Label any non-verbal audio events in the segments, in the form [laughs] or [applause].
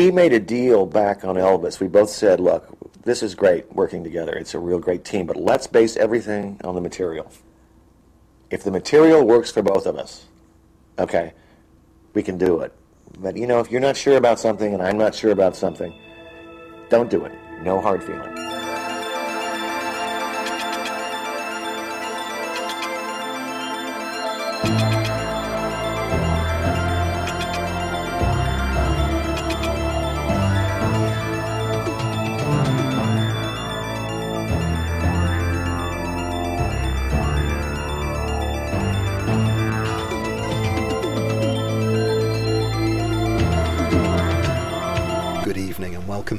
we made a deal back on Elvis. We both said, look, this is great working together. It's a real great team, but let's base everything on the material. If the material works for both of us, okay, we can do it. But you know, if you're not sure about something and I'm not sure about something, don't do it. No hard feelings.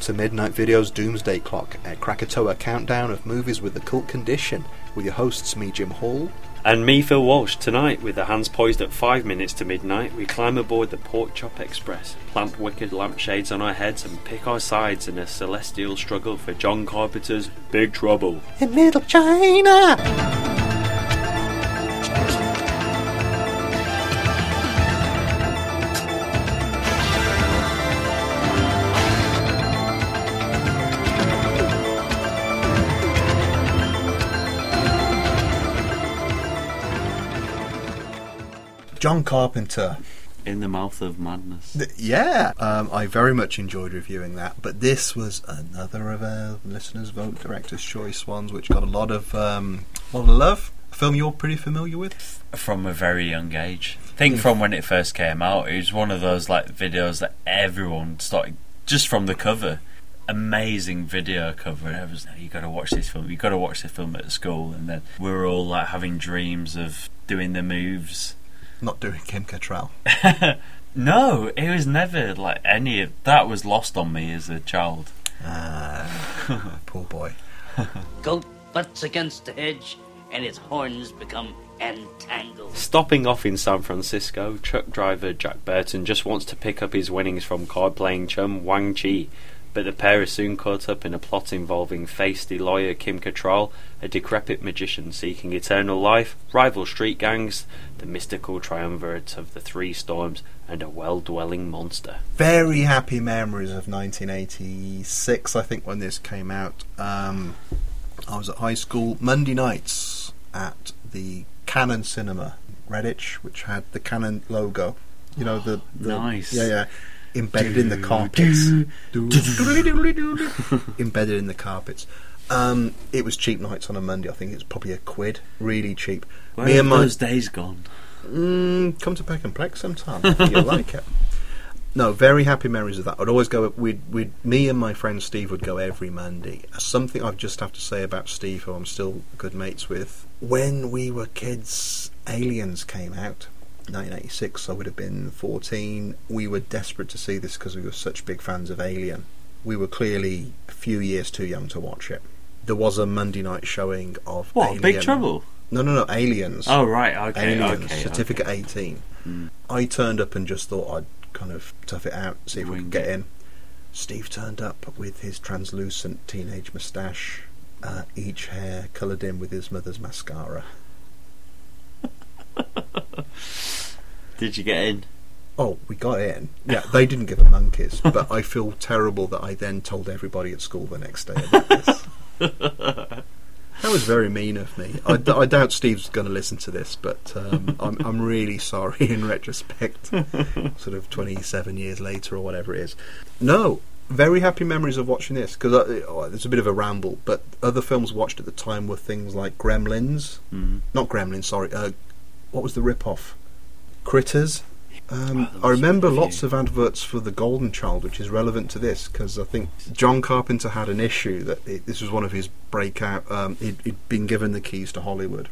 To Midnight Video's Doomsday Clock, a Krakatoa countdown of movies with the cult condition, with your hosts me, Jim Hall. And me, Phil Walsh. Tonight, with the hands poised at five minutes to midnight, we climb aboard the Pork Chop Express, plant wicked lampshades on our heads, and pick our sides in a celestial struggle for John Carpenter's Big Trouble. In Little China! John Carpenter. In the mouth of madness. Th- Yeah, um, I very much enjoyed reviewing that. But this was another of our listeners' vote director's choice ones, which got a lot of um, a lot of love. A film you're pretty familiar with. from a very young age. I think from when it first came out, it was one of those like videos that everyone started just from the cover. Amazing video cover, and everyone's like, "You got to watch this film. You got to watch this film at school." And then we were all like having dreams of doing the moves. Not doing Kim Cattrall. [laughs] No, it was never like any of that was lost on me as a child. Ah, poor boy. [laughs] Goat butts against the hedge, and its horns become entangled. Stopping off in San Francisco, truck driver Jack Burton just wants to pick up his winnings from card playing chum Wang Chi, but the pair are soon caught up in a plot involving feisty lawyer Kim Cattrall, a decrepit magician seeking eternal life, rival street gangs, the mystical triumvirate of the Three Storms, and a well dwelling monster. Very happy memories of 1986, I think, when this came out. Um, I was at high school Monday nights at the Cannon Cinema, Redditch, which had the Cannon logo. You know, the. the Nice. Yeah, yeah. Embedded in the carpets. Embedded in the carpets. Um, it was cheap nights on a Monday. I think it was probably a quid. Really cheap. Where Me and my those days gone? Mm, come to Peck and Plex sometime. You'll [laughs] like it. No, very happy memories of that. I'd always go. We'd, we'd, me and my friend Steve would go every Monday. Something I just have to say about Steve, who I'm still good mates with. When we were kids, Aliens came out. 1986, I would have been 14. We were desperate to see this because we were such big fans of Alien. We were clearly a few years too young to watch it. There was a Monday night showing of What? Alien. Big Trouble? No, no, no, Aliens. Oh right, okay, Aliens, okay. certificate okay. 18. Mm. I turned up and just thought I'd kind of tough it out, see if we Wing could get in. Steve turned up with his translucent teenage moustache, uh, each hair coloured in with his mother's mascara. [laughs] Did you get in? Oh, we got in. Yeah, they didn't give a monkeys, but I feel terrible that I then told everybody at school the next day about this. That was very mean of me. I, d- I doubt Steve's going to listen to this, but um, I'm, I'm really sorry [laughs] in retrospect, sort of 27 years later or whatever it is. No, very happy memories of watching this because oh, it's a bit of a ramble, but other films watched at the time were things like Gremlins, Mm. not Gremlins, sorry. Uh, what was the rip-off? Critters. Um, Oh, I remember lots of adverts for the Golden Child, which is relevant to this because I think John Carpenter had an issue that it, this was one of his breakout. Um, he'd, he'd been given the keys to Hollywood.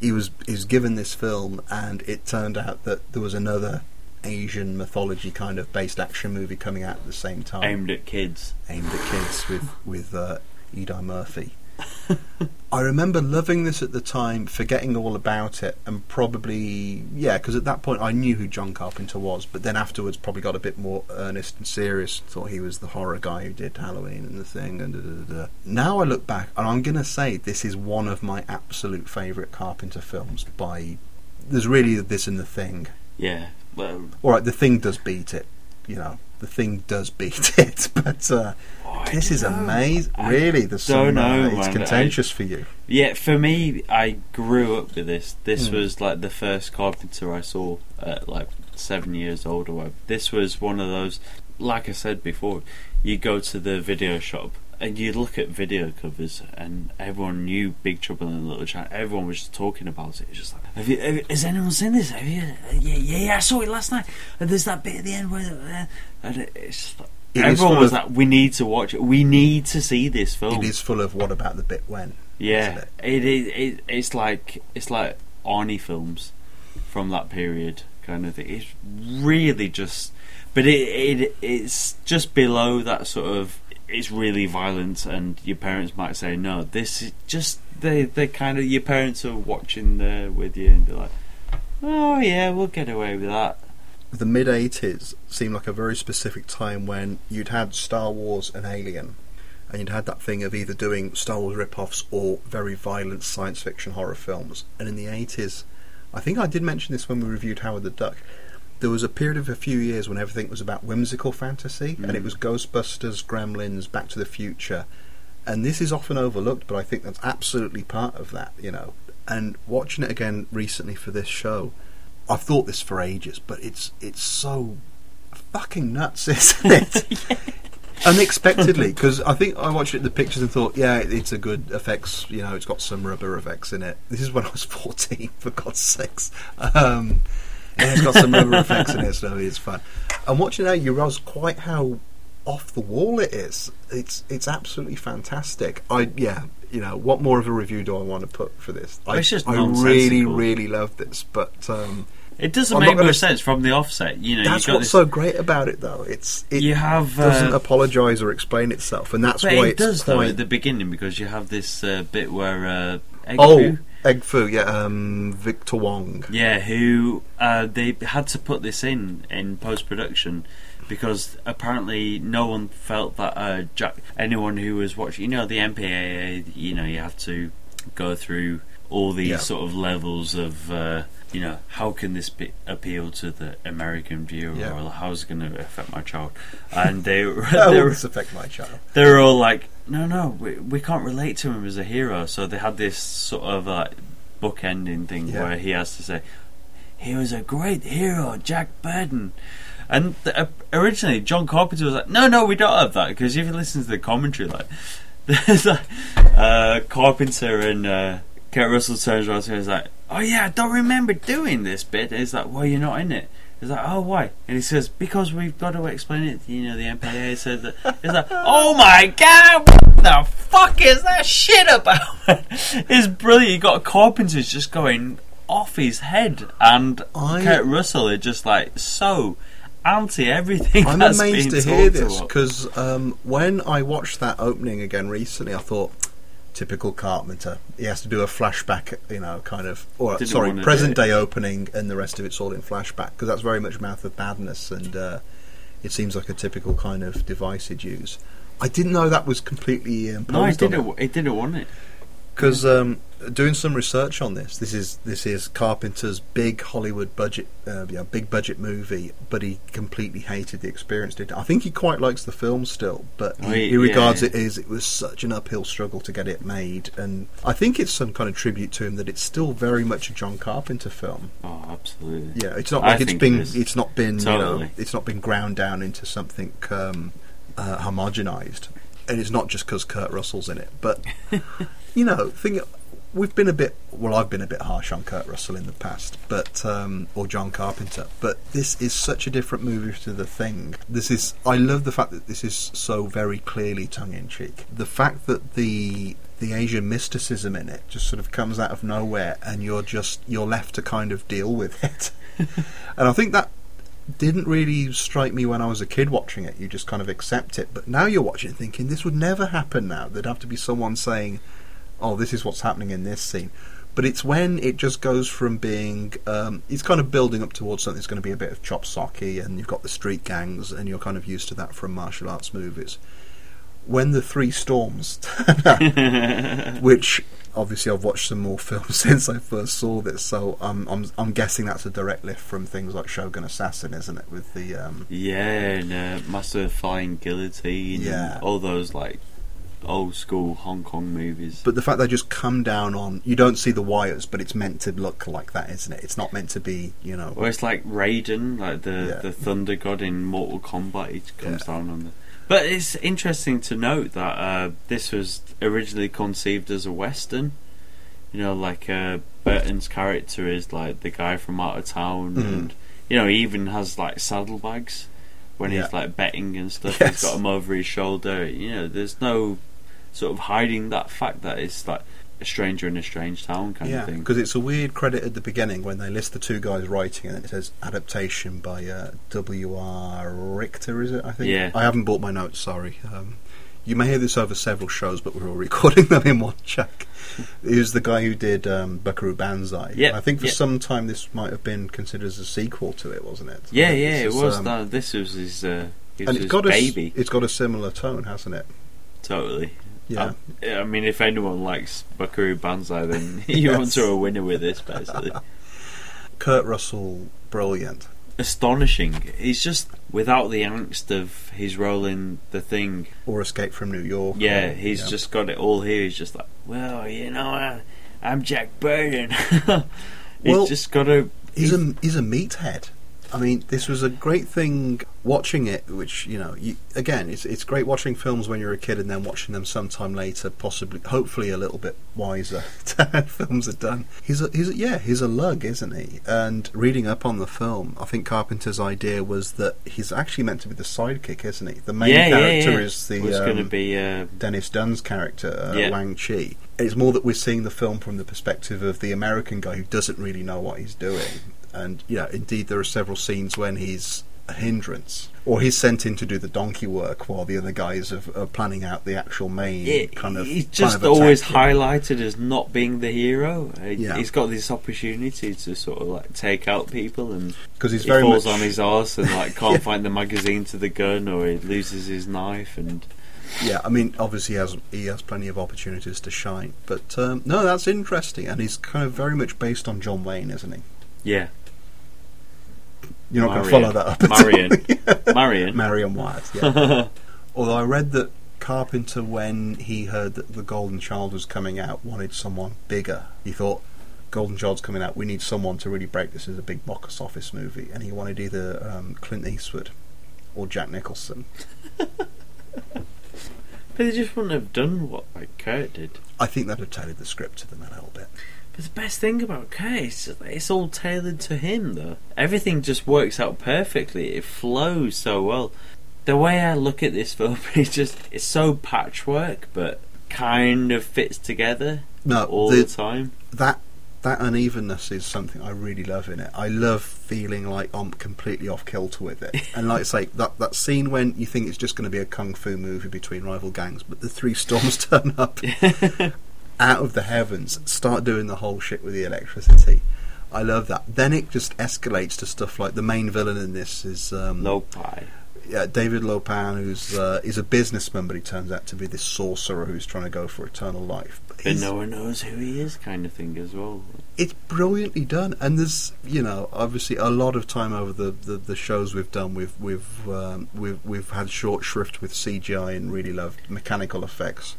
He was he was given this film, and it turned out that there was another Asian mythology kind of based action movie coming out at the same time, Aimed at kids. aimed at kids with with uh, Eddie Murphy. [laughs] I remember loving this at the time, forgetting all about it, and probably yeah, because at that point I knew who John Carpenter was, but then afterwards probably got a bit more earnest and serious. Thought he was the horror guy who did Halloween and the thing. And da, da, da, now I look back, and I'm gonna say this is one of my absolute favourite Carpenter films. By there's really this in the thing. Yeah. Well, All right, the thing does beat it. You know the thing does beat [laughs] it. But uh, this is amazing. Really, there's don't some. know, uh, it's man. contentious for you. Yeah, for me, I grew up with this. This Hmm. was like the first Carpenter I saw at like seven years old or whatever. This was one of those, like I said before, you go to the video shop and you'd look at video covers and everyone knew Big Trouble in Little China. Everyone was just talking about it. It's just like, have you, have has anyone seen this? Have you? Yeah, yeah, yeah, I saw it last night. And there's that bit at the end where, uh, and it- it's just like, It everyone was like, we need to watch it. We need to see this film. It is full of what about the bit when? Yeah, it is. It, it's like it's like Arnie films from that period kind of thing. It's really just, but it, it it's just below that sort of. It's really violent, and your parents might say no. This is just they they kind of your parents are watching there with you, and they're like, oh yeah, we'll get away with that. the mid 80s seemed like a very specific time when you'd had Star Wars and Alien, and you'd had that thing of either doing Star Wars rip-offs or very violent science fiction horror films. And in the 80s, I think I did mention this when we reviewed Howard the Duck. There was a period of a few years when everything was about whimsical fantasy, and it was Ghostbusters, Gremlins, Back to the Future, and this is often overlooked, but I think that's absolutely part of that, you know. And watching it again recently for this show, I've thought this for ages, but it's it's so fucking nuts, [laughs] isn't it? [laughs] Unexpectedly, because I think I watched it in the pictures and thought, yeah, it- it's a good effects. You know, it's got some rubber effects in it. This is when I was [laughs] fourteen, for God's sakes. Um, it's got some rubber effects in it, so it's fun. And watching now, you realise quite how off the wall it is. It's it's absolutely fantastic. I yeah, you know, what more of a review do I want to put for this? I, I really really love this, but um, It doesn't I'm make much sense from the offset. You know, that's what's so great about it, though. It's it you have doesn't uh, apologise or explain itself, and that's why it it's does though at the beginning because you have this uh, bit where uh, Egg oh, Egg Foo, yeah, um, Victor Wong. yeah, who uh, they had to put this in in post production because apparently no one felt that uh, Jack, anyone who was watching, you know, the MPAA, you know, you have to go through all these Yeah. sort of levels of. Uh, you know, how can this be, appeal to the American viewer, Yeah. or how's it going to affect my child? [laughs] And they, How they this affect my child? they were all like, no, no, we, we can't relate to him as a hero. So they had this sort of like book ending thing Yeah. where he has to say, he was a great hero, Jack Burton. And th- uh, originally, John Carpenter was like, no, no, we don't have that. Because if you listen to the commentary, like, [laughs] there's like, uh, Carpenter and uh, Kurt Russell turns around to him and is like, oh yeah, I don't remember doing this bit. And he's like, well, you're not in it. He's like, oh, why? And he says, because we've got to explain it. You know, the MPA said that. He's like, [laughs] oh my god, what the fuck is that shit about? [laughs] it's brilliant. You got Carpenter's just going off his head, and I- Kurt Russell is just like so anti everything. I'm amazed to hear this because um, when I watched that opening again recently, I thought, typical Carpenter. He has to do a flashback, you know, kind of, or Didn't sorry, present day opening, and the rest of it's all in flashback because that's very much Mouth of Madness, and uh, it seems like a typical kind of device he'd use. I didn't know that was completely imposed No, it didn't. him. It didn't want it. Because um, doing some research on this, this is this is Carpenter's big Hollywood budget, uh, yeah, big budget movie, but he completely hated the experience. Did I think he quite likes the film still, but he, he- regards yeah. it as it was such an uphill struggle to get it made, and I think it's some kind of tribute to him that it's still very much a John Carpenter film. Oh, absolutely. Yeah, it's not I like it's think been it it's not been you know Totally. it's not been ground down into something um, uh, homogenized, and it's not just because Kurt Russell's in it, but [laughs] you know, think we've been a bit well, I've been a bit harsh on Kurt Russell in the past, but um, or John Carpenter, but this is such a different movie to the thing. This is I love the fact that this is so very clearly tongue in cheek. The fact that the the Asian mysticism in it just sort of comes out of nowhere, and you're just you're left to kind of deal with it. [laughs] and I think that didn't really strike me when I was a kid watching it. You just kind of accept it. But now you're watching it thinking this would never happen now. There'd have to be someone saying, oh, this is what's happening in this scene. But it's when it just goes from being, um, it's kind of building up towards something that's going to be a bit of chop socky, and you've got the street gangs, and you're kind of used to that from martial arts movies. when the three storms [laughs] [laughs] which obviously I've watched some more [laughs] films since I first saw this, so I'm I'm I'm guessing that's a direct lift from things like Shogun Assassin, isn't it? With the um, Yeah, and uh, Master Flying Guillotine. Yeah. And all those like old school Hong Kong movies. but the fact they just come down on you don't see the wires, but it's meant to look like that, isn't it? It's not meant to be, you know. Or it's like Raiden, like the Yeah. the Thunder God in Mortal Kombat. He comes Yeah. down on the. But it's interesting to note that uh, this was originally conceived as a western. You know, like uh, Burton's character is like the guy from out of town, Mhm. and you know he even has like saddlebags when Yeah. he's like betting and stuff. Yes. He's got him over his shoulder. You know, there's no sort of hiding that fact that it's like a stranger in a strange town kind Yeah, of thing. because it's a weird credit at the beginning when they list the two guys writing and it says adaptation by uh, W.R. Richter, is it? I think. Yeah. I haven't bought my notes. Sorry. Um, you may hear this over several shows, but we're all [laughs] recording them in one check. He was the guy who did um, Buckaroo Banzai. Yeah, I think for yeah. some time this might have been considered as a sequel to it, wasn't it? Yeah, yeah, it is, was. um. This was his. Uh, was and his it's got a s- baby. it's got a similar tone, hasn't it? Totally. Yeah. I, I mean, if anyone likes Buckaroo Banzai, then [laughs] you want Yes. to a winner with this, basically. [laughs] Kurt Russell, brilliant. Astonishing. He's just without the angst of his role in the thing. Or Escape from New York. Yeah, or- he's yeah. just got it all here. He's just like, well, you know, I, I'm Jack Burton. [laughs] he's Well, just got to. he's a he's a meathead. I mean, this was a great thing watching it. Which you know, you, again, it's it's great watching films when you're a kid and then watching them sometime later, possibly, hopefully, a little bit wiser [laughs] to how films are done. He's a he's a, yeah, he's a lug, isn't he? And reading up on the film, I think Carpenter's idea was that he's actually meant to be the sidekick, isn't he? The main yeah, yeah, character yeah. is the was going to um, be. Uh, Dennis Dun's character, uh, Yeah. Wang Chi. It's more that we're seeing the film from the perspective of the American guy who doesn't really know what he's doing. And, yeah, indeed, there are several scenes when he's a hindrance. Or he's sent in to do the donkey work while the other guys are, are planning out the actual main it, kind of. he's just always highlighted as not being the hero. Yeah. He's got this opportunity to sort of like take out people, and Because he's he very falls much. on his arse and like [laughs] can't Yeah. find the magazine to the gun, or he loses his knife, and Yeah, I mean, obviously he has he has plenty of opportunities to shine, but um, no, that's interesting, and he's kind of very much based on John Wayne, isn't he? yeah, You're not going to follow that up. Marion, Marion. [laughs] Marion Wyatt, yeah. [laughs] Although I read that Carpenter, when he heard that The Golden Child was coming out, wanted someone bigger. He thought, Golden Child's coming out, we need someone to really break this as a big box office movie. And he wanted either um, Clint Eastwood or Jack Nicholson. [laughs] But they just wouldn't have done what like Kurt did. I think that'd have tailored the script to them a little bit. But the best thing about Kurt is it's all tailored to him, though. Everything just works out perfectly. It flows so well. The way I look at this [laughs] film is just it's so patchwork, but kind of fits together No, all the- the time. That that unevenness is something I really love in it. I love feeling like I'm completely off kilter with it. [laughs] And like I say, that, that scene when you think it's just going to be a kung fu movie between rival gangs, but the three storms [laughs] turn up out of the heavens, start doing the whole shit with the electricity. I love that. Then it just escalates to stuff like the main villain in this is um, pie. yeah, David Lo Pan, who's uh, is a businessman, but he turns out to be this sorcerer who's trying to go for eternal life. But But no one knows who he is, kind of thing as well. it's brilliantly done, and there's you know obviously a lot of time over the, the, the shows we've done. We've we've um, we've we've had short shrift with CGI and really loved mechanical effects.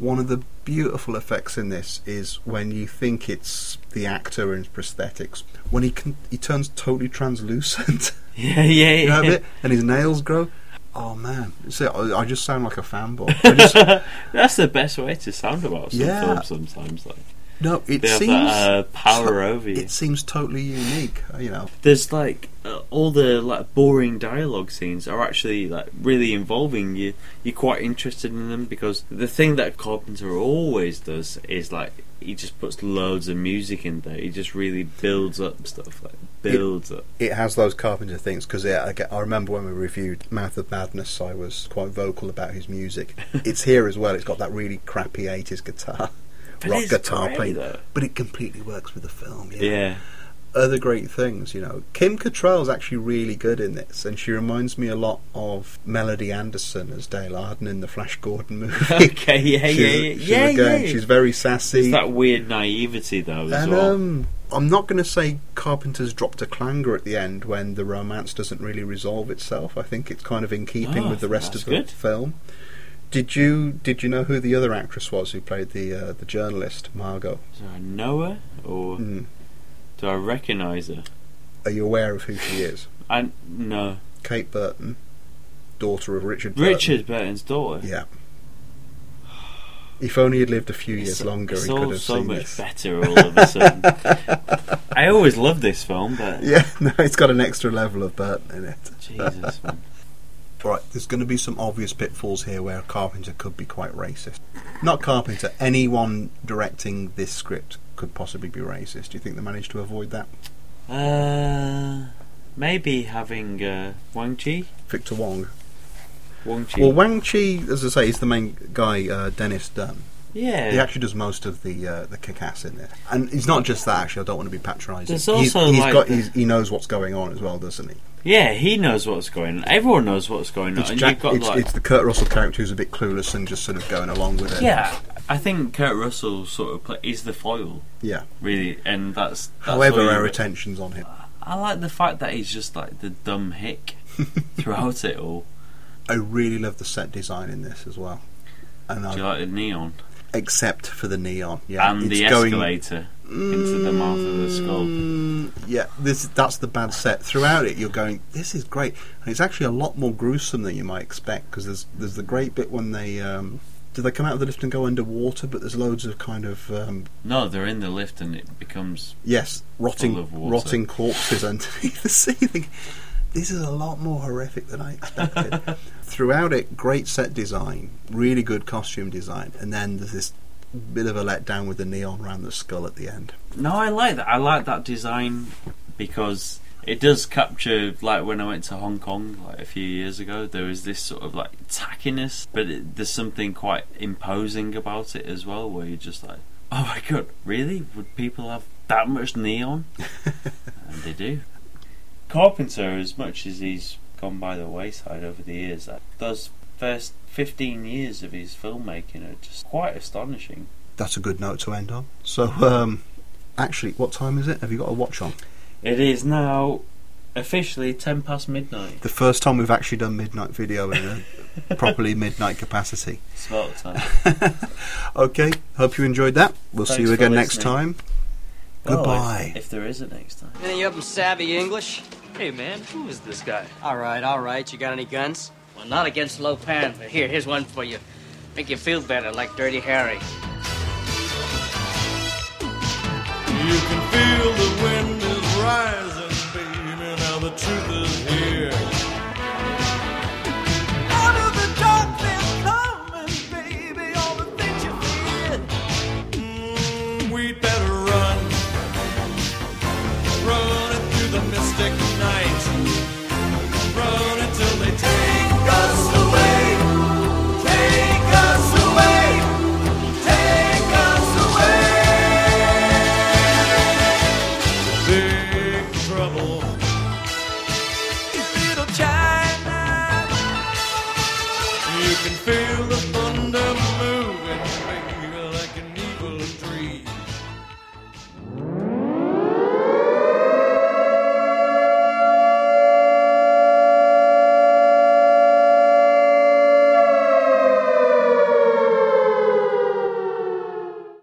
One of the beautiful effects in this is when you think it's the actor in prosthetics when he can he turns totally translucent. [laughs] Yeah, yeah, you know, yeah. it? and his nails grow. Oh man, See, I just sound like a fanboy. [laughs] Just, That's the best way to sound about some Yeah. films sometimes. Like no, it they have seems that uh, power over you. it seems totally unique. You know, there's like uh, all the like boring dialogue scenes are actually like really involving you. You're quite interested in them because the thing that Carpenter always does is like he just puts loads of music in there. He just really builds up stuff, like builds up. it has those Carpenter things because I, I remember when we reviewed Mouth of Madness, I was quite vocal about his music. [laughs] it's here as well. It's got that really crappy '80s guitar, But rock guitar playing, though. but it completely works with the film. Yeah. Yeah, other great things. You know, Kim Cattrall's actually really good in this, and she reminds me a lot of Melody Anderson as Dale Arden in the Flash Gordon movie. [laughs] Okay, yeah, [laughs] she's, yeah, yeah, she's yeah, again, yeah. She's very sassy. There's that weird naivety though as and well. um, I'm not going to say Carpenter's dropped a clanger at the end when the romance doesn't really resolve itself. I think it's kind of in keeping Oh, with the rest of the good. film. Did you did you know who the other actress was who played the uh, the journalist Margot? Do I know her or Mm. do I recognise her? Are you aware of who she is? I no. Kate Burton, daughter of Richard. Burton. Richard Burton's daughter. Yeah. If only he'd lived a few years It's, longer, he could have so seen much this. better all of a sudden. [laughs] I always loved this film, but Yeah, [laughs] no, it's got an extra level of Burton in it. Jesus, man. Right, there's going to be some obvious pitfalls here where Carpenter could be quite racist. Not Carpenter, anyone directing this script could possibly be racist. Do you think they managed to avoid that? Uh, maybe having uh, Wang Chi. Victor Wong. Wang Chi. Well, Wang Chi, as I say, is the main guy, uh, Dennis Dun. Yeah. He actually does most of the uh, the kick-ass in it, and he's not just that. Actually, I don't want to be patronising. There's He's- also, he's like, got the- he's, he knows what's going on as well, doesn't he? Yeah, he knows what's going on. Everyone knows what's going on. It's, and Jack, you've got it's, like, it's the Kurt Russell character who's a bit clueless and just sort of going along with it. yeah. I think Kurt Russell sort of play, is the foil, yeah. really, and that's. that's However, our attention's on him. I like the fact that he's just like the dumb hick [laughs] throughout it all. I really love the set design in this as well, and Do you I, like the neon except for the neon, yeah, and it's the going, escalator into the mouth of the skull? Mm, yeah, this that's the bad set. Throughout it, you're going, this is great, and it's actually a lot more gruesome than you might expect because there's there's the great bit when they. Um, do they come out of the lift and go underwater? But there's loads of kind of um, No, they're in the lift and it becomes. yes, rotting Full of water. rotting corpses [laughs] underneath the ceiling. This is a lot more horrific than I expected. [laughs] Throughout it, great set design, really good costume design, and then there's this bit of a letdown with the neon around the skull at the end. No, I like that. I like that design because it does capture. Like when I went to Hong Kong like a few years ago, there was this sort of like tackiness, but it, there's something quite imposing about it as well, where you're just like, oh my god, really? Would people have that much neon? [laughs] and they do. Carpenter, as much as he's gone by the wayside over the years, those first 15 years of his filmmaking are just quite astonishing. That's a good note to end on. So, um, actually, what time is it? Have you got a watch on? It is now officially 10 past midnight. The first time we've actually done midnight video in a [laughs] properly midnight capacity. It's about time. [laughs] Okay, hope you enjoyed that. We'll see you for again next time. Well, Goodbye. if, if there is a next time. Any of them savvy English? Hey, man, who is this guy? All right, all right. You got any guns? Well, not against Lo Pan, but here, here's one for you. Make you feel better, like Dirty Harry. You can feel the wind is rising, baby. Now the truth is here.